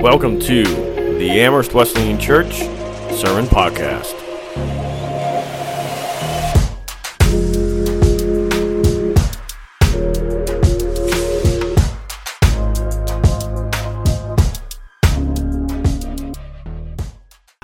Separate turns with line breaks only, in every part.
Welcome to the Amherst Wesleyan Church Sermon Podcast.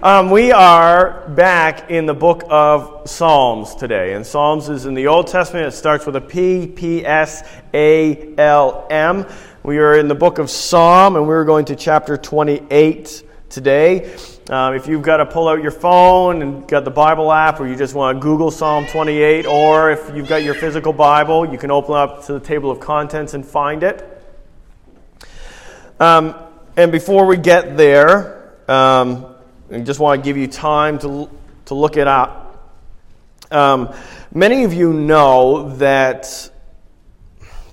Um, we are back in the book of Psalms today. And Psalms is in the Old Testament. It starts with a P, P, S, A, L, M. We are in the book of Psalm, and we're going to chapter 28 today. Um, if you've got to pull out your phone and got the Bible app, or you just want to Google Psalm 28, or if you've got your physical Bible, you can open up to the table of contents and find it. Um, and before we get there, um, I just want to give you time to, to look it up. Um, many of you know that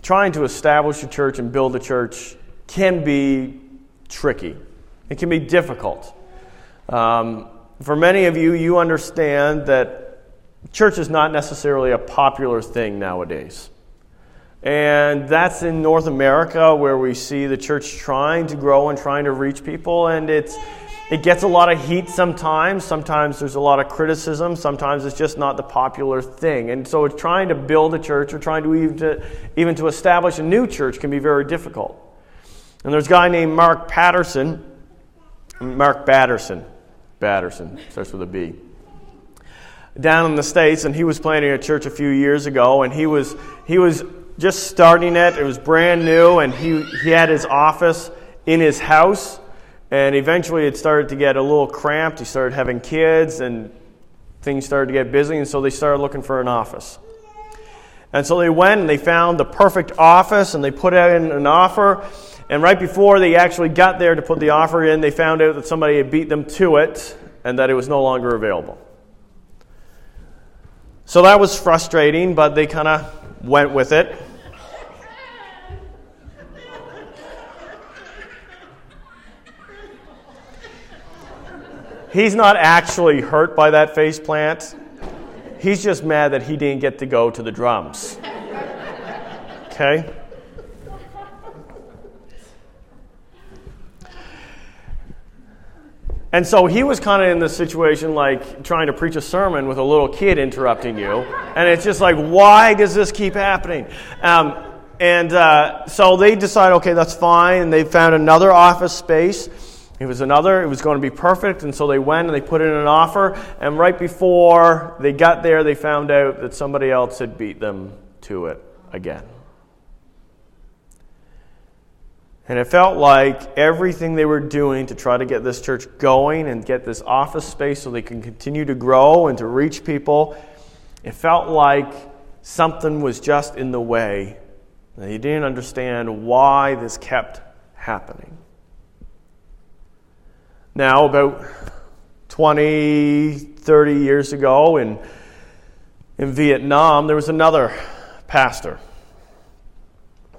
trying to establish a church and build a church can be tricky, it can be difficult. Um, for many of you, you understand that church is not necessarily a popular thing nowadays. And that's in North America where we see the church trying to grow and trying to reach people, and it's it gets a lot of heat sometimes. Sometimes there's a lot of criticism. Sometimes it's just not the popular thing. And so it's trying to build a church or trying to even, to even to establish a new church can be very difficult. And there's a guy named Mark Patterson. Mark Batterson. Batterson starts with a B. Down in the States, and he was planning a church a few years ago, and he was he was just starting it. It was brand new, and he, he had his office in his house and eventually it started to get a little cramped. He started having kids, and things started to get busy, and so they started looking for an office. And so they went and they found the perfect office, and they put in an offer. And right before they actually got there to put the offer in, they found out that somebody had beat them to it and that it was no longer available. So that was frustrating, but they kind of went with it. He's not actually hurt by that face plant. He's just mad that he didn't get to go to the drums. Okay? And so he was kind of in this situation like trying to preach a sermon with a little kid interrupting you. And it's just like, why does this keep happening? Um, and uh, so they decide, okay, that's fine. And they found another office space. It was another, it was going to be perfect, and so they went and they put in an offer, and right before they got there, they found out that somebody else had beat them to it again. And it felt like everything they were doing to try to get this church going and get this office space so they can continue to grow and to reach people, it felt like something was just in the way. And they didn't understand why this kept happening. Now, about 20, 30 years ago in, in Vietnam, there was another pastor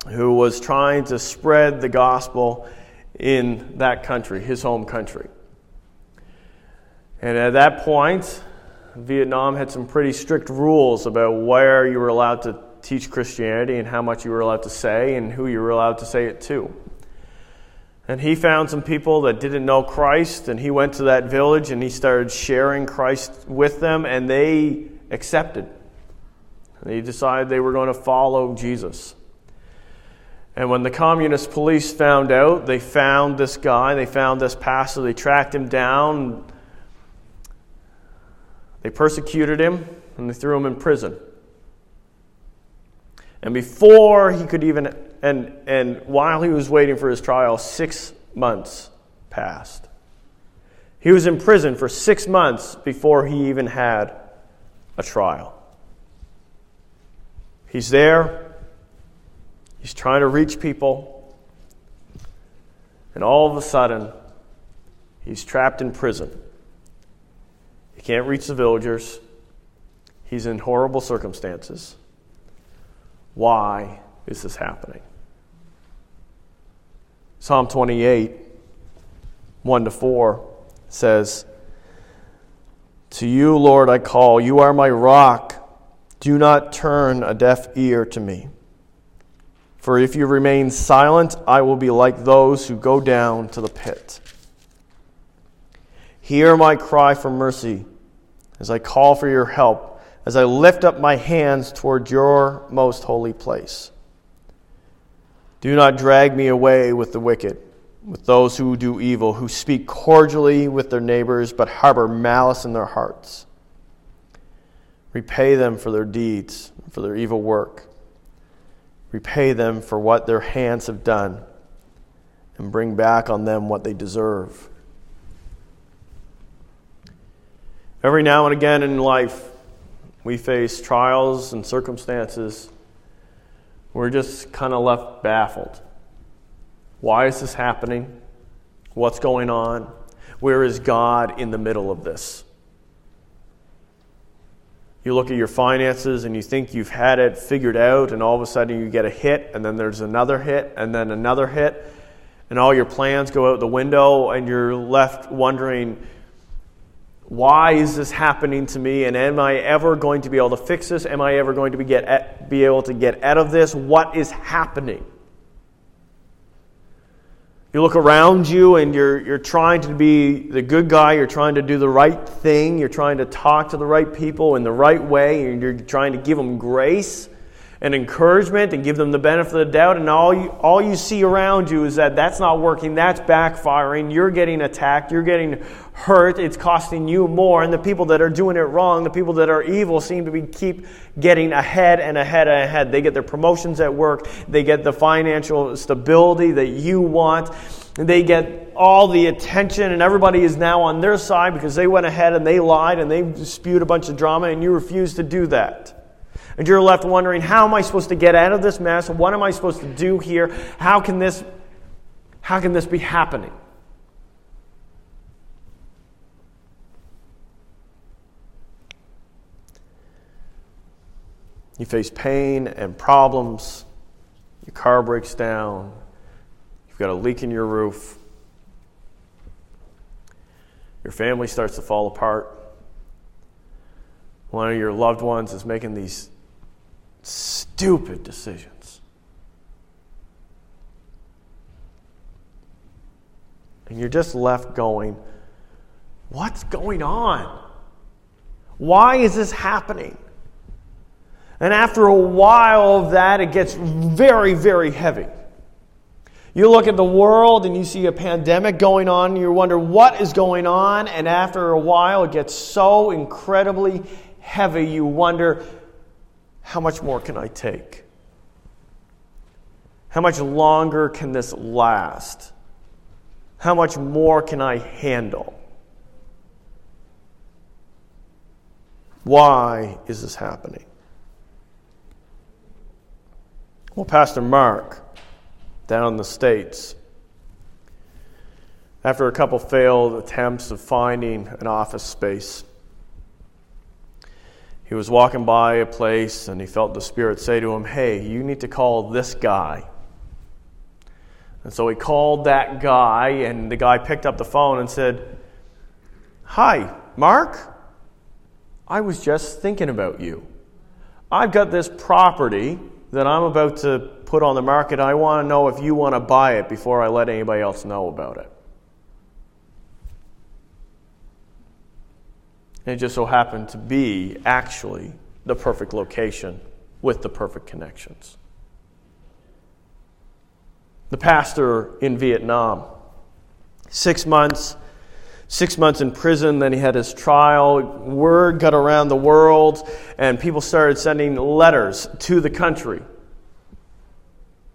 who was trying to spread the gospel in that country, his home country. And at that point, Vietnam had some pretty strict rules about where you were allowed to teach Christianity and how much you were allowed to say and who you were allowed to say it to. And he found some people that didn't know Christ, and he went to that village and he started sharing Christ with them, and they accepted. They decided they were going to follow Jesus. And when the communist police found out, they found this guy, they found this pastor, they tracked him down, they persecuted him, and they threw him in prison. And before he could even and, and while he was waiting for his trial, six months passed. He was in prison for six months before he even had a trial. He's there, he's trying to reach people, and all of a sudden, he's trapped in prison. He can't reach the villagers, he's in horrible circumstances. Why is this happening? Psalm 28, 1 to 4 says, To you, Lord, I call. You are my rock. Do not turn a deaf ear to me. For if you remain silent, I will be like those who go down to the pit. Hear my cry for mercy as I call for your help, as I lift up my hands toward your most holy place. Do not drag me away with the wicked, with those who do evil, who speak cordially with their neighbors, but harbor malice in their hearts. Repay them for their deeds, for their evil work repay them for what their hands have done, and bring back on them what they deserve. Every now and again in life, we face trials and circumstances. We're just kind of left baffled. Why is this happening? What's going on? Where is God in the middle of this? You look at your finances and you think you've had it figured out, and all of a sudden you get a hit, and then there's another hit, and then another hit, and all your plans go out the window, and you're left wondering, why is this happening to me? And am I ever going to be able to fix this? Am I ever going to be, get, be able to get out of this? What is happening? You look around you and you're, you're trying to be the good guy, you're trying to do the right thing, you're trying to talk to the right people in the right way, and you're trying to give them grace and encouragement and give them the benefit of the doubt. And all you, all you see around you is that that's not working, that's backfiring, you're getting attacked, you're getting hurt, it's costing you more. And the people that are doing it wrong, the people that are evil, seem to be keep getting ahead and ahead and ahead. They get their promotions at work, they get the financial stability that you want. They get all the attention, and everybody is now on their side because they went ahead and they lied and they spewed a bunch of drama, and you refuse to do that. And you're left wondering, how am I supposed to get out of this mess? What am I supposed to do here? How can this, how can this be happening? You face pain and problems. Your car breaks down. You've got a leak in your roof. Your family starts to fall apart. One of your loved ones is making these stupid decisions. And you're just left going, What's going on? Why is this happening? And after a while of that, it gets very, very heavy. You look at the world and you see a pandemic going on, and you wonder what is going on, and after a while, it gets so incredibly heavy, you wonder, how much more can I take? How much longer can this last? How much more can I handle? Why is this happening? Well, Pastor Mark, down in the States, after a couple failed attempts of finding an office space, he was walking by a place and he felt the Spirit say to him, Hey, you need to call this guy. And so he called that guy, and the guy picked up the phone and said, Hi, Mark. I was just thinking about you. I've got this property that I'm about to put on the market. I want to know if you want to buy it before I let anybody else know about it. And it just so happened to be actually the perfect location with the perfect connections. The pastor in Vietnam, six months six months in prison. Then he had his trial. Word got around the world, and people started sending letters to the country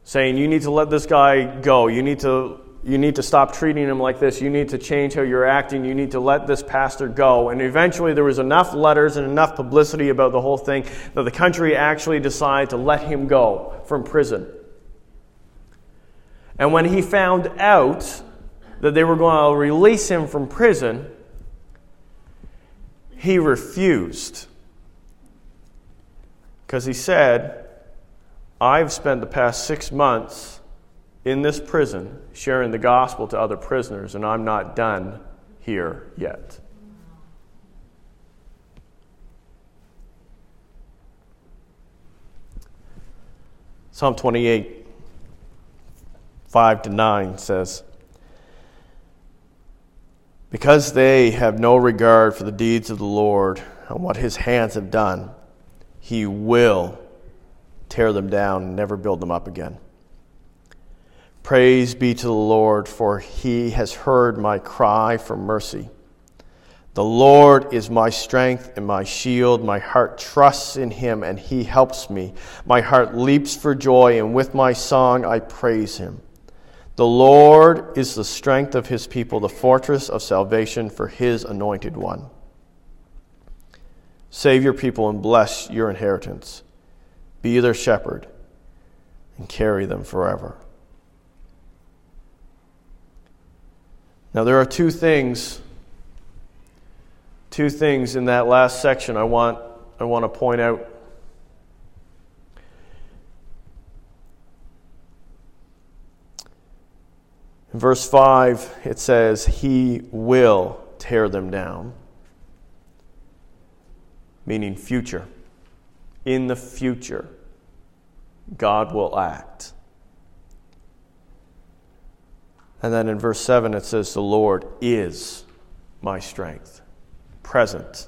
saying, You need to let this guy go. You need to. You need to stop treating him like this. You need to change how you're acting. You need to let this pastor go. And eventually, there was enough letters and enough publicity about the whole thing that the country actually decided to let him go from prison. And when he found out that they were going to release him from prison, he refused. Because he said, I've spent the past six months in this prison sharing the gospel to other prisoners, and I'm not done here yet. Psalm 28 5 to 9 says, Because they have no regard for the deeds of the Lord and what his hands have done, he will tear them down and never build them up again. Praise be to the Lord, for he has heard my cry for mercy. The Lord is my strength and my shield. My heart trusts in him, and he helps me. My heart leaps for joy, and with my song I praise him. The Lord is the strength of his people, the fortress of salvation for his anointed one. Save your people and bless your inheritance. Be their shepherd and carry them forever. Now, there are two things, two things in that last section I want, I want to point out. In verse 5, it says, He will tear them down, meaning future. In the future, God will act. And then in verse 7, it says, The Lord is my strength, present.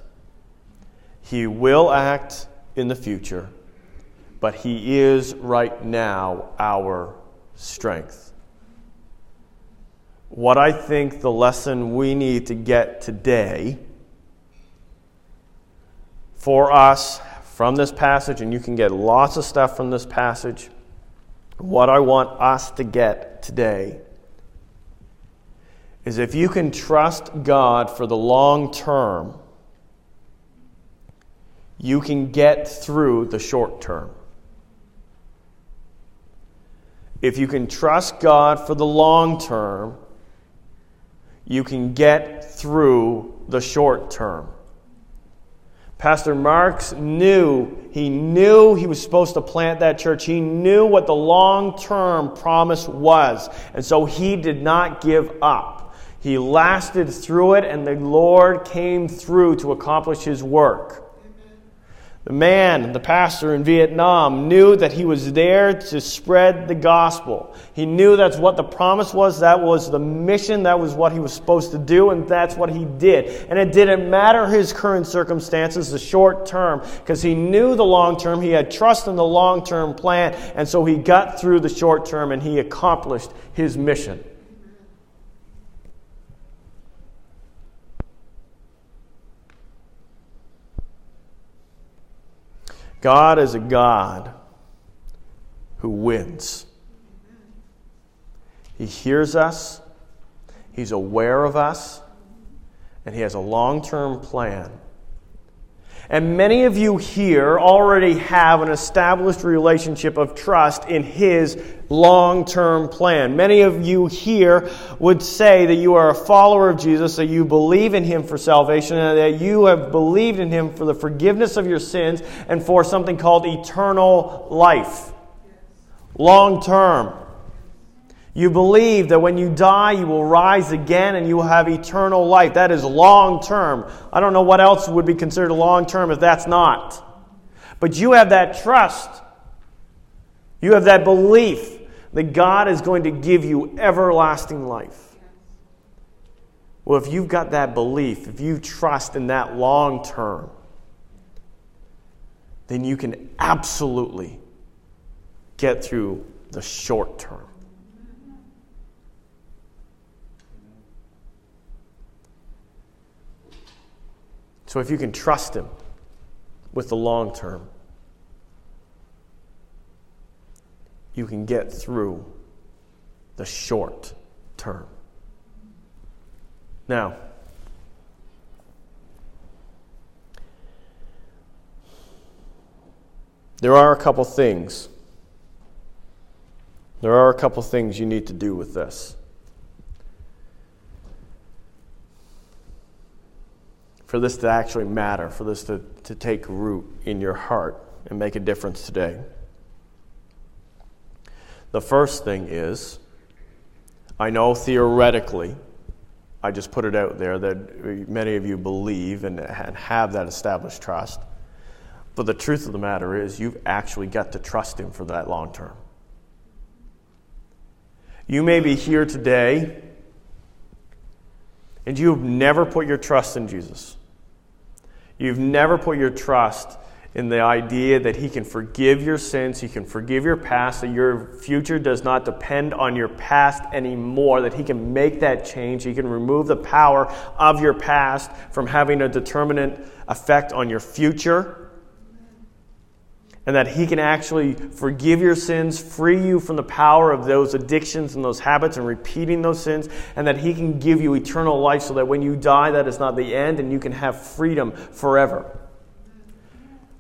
He will act in the future, but He is right now our strength. What I think the lesson we need to get today for us from this passage, and you can get lots of stuff from this passage, what I want us to get today is if you can trust God for the long term, you can get through the short term. If you can trust God for the long term, you can get through the short term. Pastor Marks knew, he knew he was supposed to plant that church. He knew what the long term promise was. And so he did not give up. He lasted through it, and the Lord came through to accomplish his work. The man, the pastor in Vietnam, knew that he was there to spread the gospel. He knew that's what the promise was, that was the mission, that was what he was supposed to do, and that's what he did. And it didn't matter his current circumstances, the short term, because he knew the long term. He had trust in the long term plan, and so he got through the short term and he accomplished his mission. God is a God who wins. He hears us, He's aware of us, and He has a long term plan and many of you here already have an established relationship of trust in His long term plan. Many of you here would say that you are a follower of Jesus, that you believe in Him for salvation, and that you have believed in Him for the forgiveness of your sins and for something called eternal life. Long term. You believe that when you die, you will rise again and you will have eternal life. That is long term. I don't know what else would be considered long term if that's not. But you have that trust. You have that belief that God is going to give you everlasting life. Well, if you've got that belief, if you trust in that long term, then you can absolutely get through the short term. So if you can trust Him with the long term, you can get through the short term. Now, there are a couple things. There are a couple things you need to do with this. For this to actually matter, for this to, to take root in your heart and make a difference today. The first thing is I know theoretically, I just put it out there that many of you believe and have that established trust. But the truth of the matter is, you've actually got to trust Him for that long term. You may be here today and you have never put your trust in Jesus. You've never put your trust in the idea that He can forgive your sins, He can forgive your past, that your future does not depend on your past anymore, that He can make that change, He can remove the power of your past from having a determinate effect on your future and that He can actually forgive your sins, free you from the power of those addictions and those habits and repeating those sins, and that He can give you eternal life so that when you die, that is not the end and you can have freedom forever.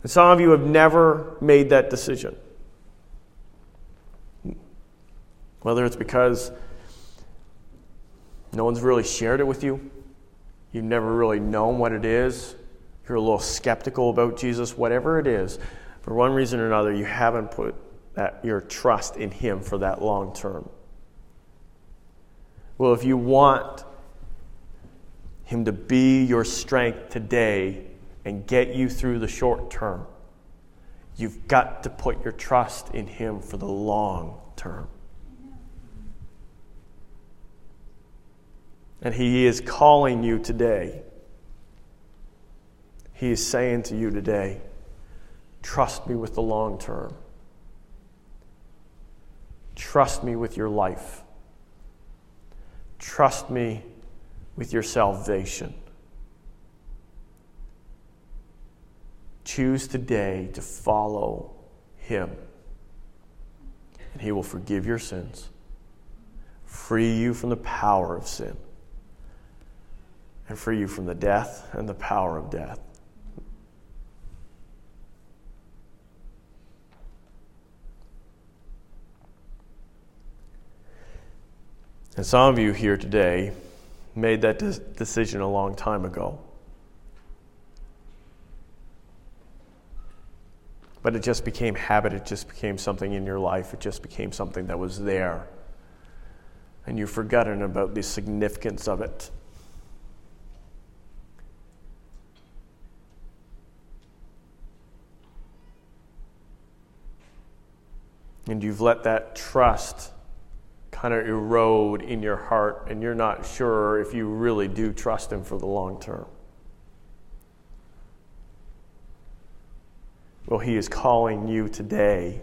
And some of you have never made that decision. Whether it's because no one's really shared it with you, you've never really known what it is, you're a little skeptical about Jesus, whatever it is for one reason or another, you haven't put that, your trust in Him for that long term. Well, if you want Him to be your strength today and get you through the short term, you've got to put your trust in Him for the long term. And He is calling you today. He is saying to you today, Trust me with the long term. Trust me with your life. Trust me with your salvation. Choose today to follow Him, and He will forgive your sins, free you from the power of sin, and free you from the death and the power of death. And some of you here today made that de- decision a long time ago. But it just became habit, it just became something in your life, it just became something that was there. And you've forgotten about the significance of it. And you've let that trust kind of erode in your heart and you're not sure if you really do trust Him for the long term. Well, He is calling you today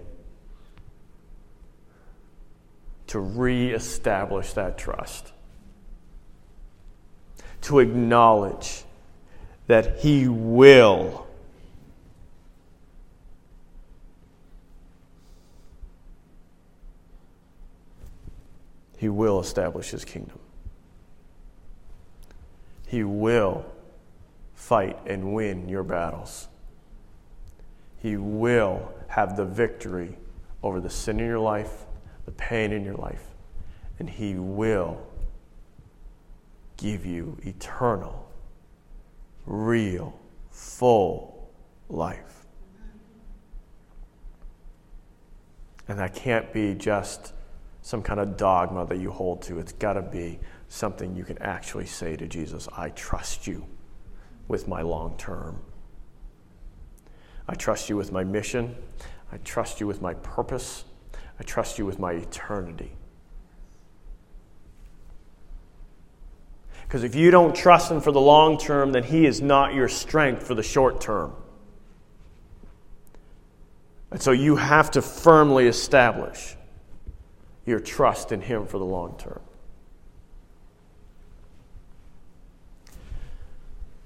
to reestablish that trust, to acknowledge that He will He will establish his kingdom. He will fight and win your battles. He will have the victory over the sin in your life, the pain in your life, and He will give you eternal, real, full life. And that can't be just some kind of dogma that you hold to. It's got to be something you can actually say to Jesus I trust you with my long term. I trust you with my mission. I trust you with my purpose. I trust you with my eternity. Because if you don't trust Him for the long term, then He is not your strength for the short term. And so you have to firmly establish your trust in Him for the long term.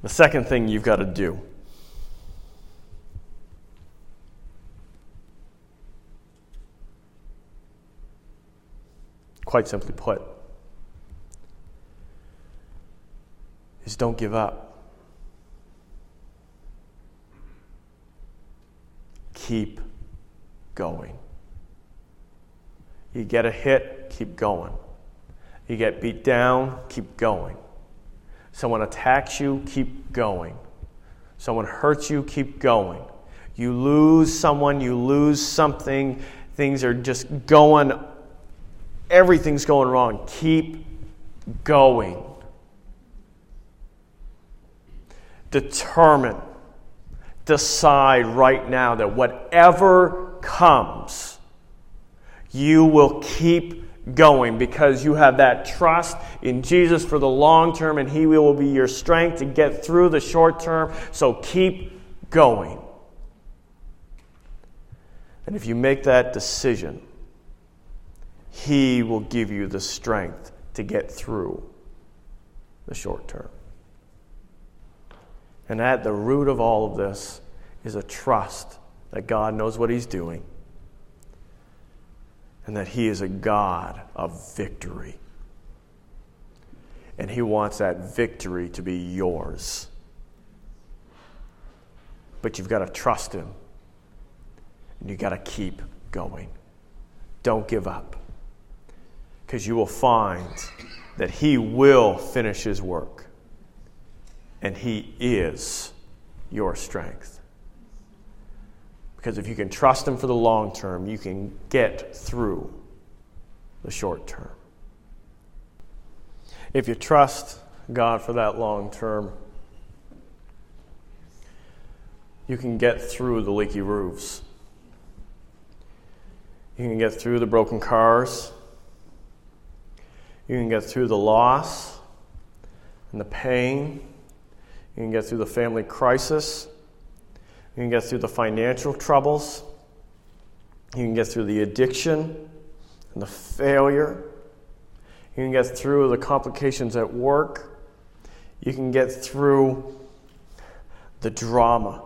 The second thing you've got to do quite simply put, is don't give up. Keep going. You get a hit, keep going. You get beat down, keep going. Someone attacks you, keep going. Someone hurts you, keep going. You lose someone, you lose something, things are just going, everything's going wrong. Keep going. Determine, decide right now that whatever comes, you will keep going because you have that trust in Jesus for the long term and He will be your strength to get through the short term. So keep going. And if you make that decision, He will give you the strength to get through the short term. And at the root of all of this is a trust that God knows what He's doing and that He is a God of victory. And He wants that victory to be yours. But you've got to trust Him and you've got to keep going. Don't give up because you will find that He will finish His work and He is your strength. Because if you can trust Him for the long term, you can get through the short term. If you trust God for that long term, you can get through the leaky roofs. You can get through the broken cars. You can get through the loss and the pain. You can get through the family crisis. You can get through the financial troubles. You can get through the addiction and the failure. You can get through the complications at work. You can get through the drama.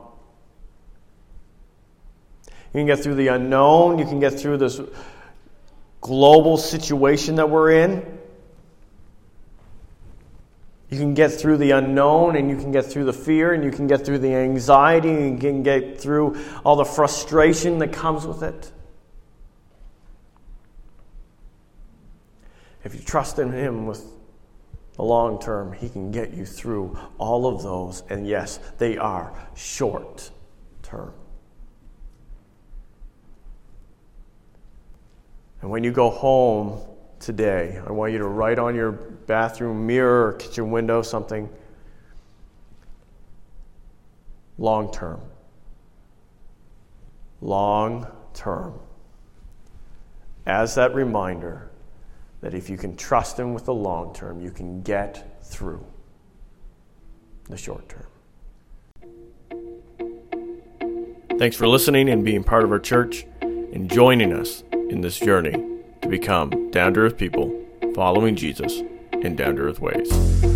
You can get through the unknown. You can get through this global situation that we're in. You can get through the unknown and you can get through the fear and you can get through the anxiety and you can get through all the frustration that comes with it. If you trust in Him with the long term, He can get you through all of those. And yes, they are short term. And when you go home, today. I want you to write on your bathroom mirror or kitchen window something long term. Long term. As that reminder that if you can trust Him with the long term, you can get through the short term. Thanks for listening and being part of our church and joining us in this journey to become down to earth people following Jesus in down to earth ways.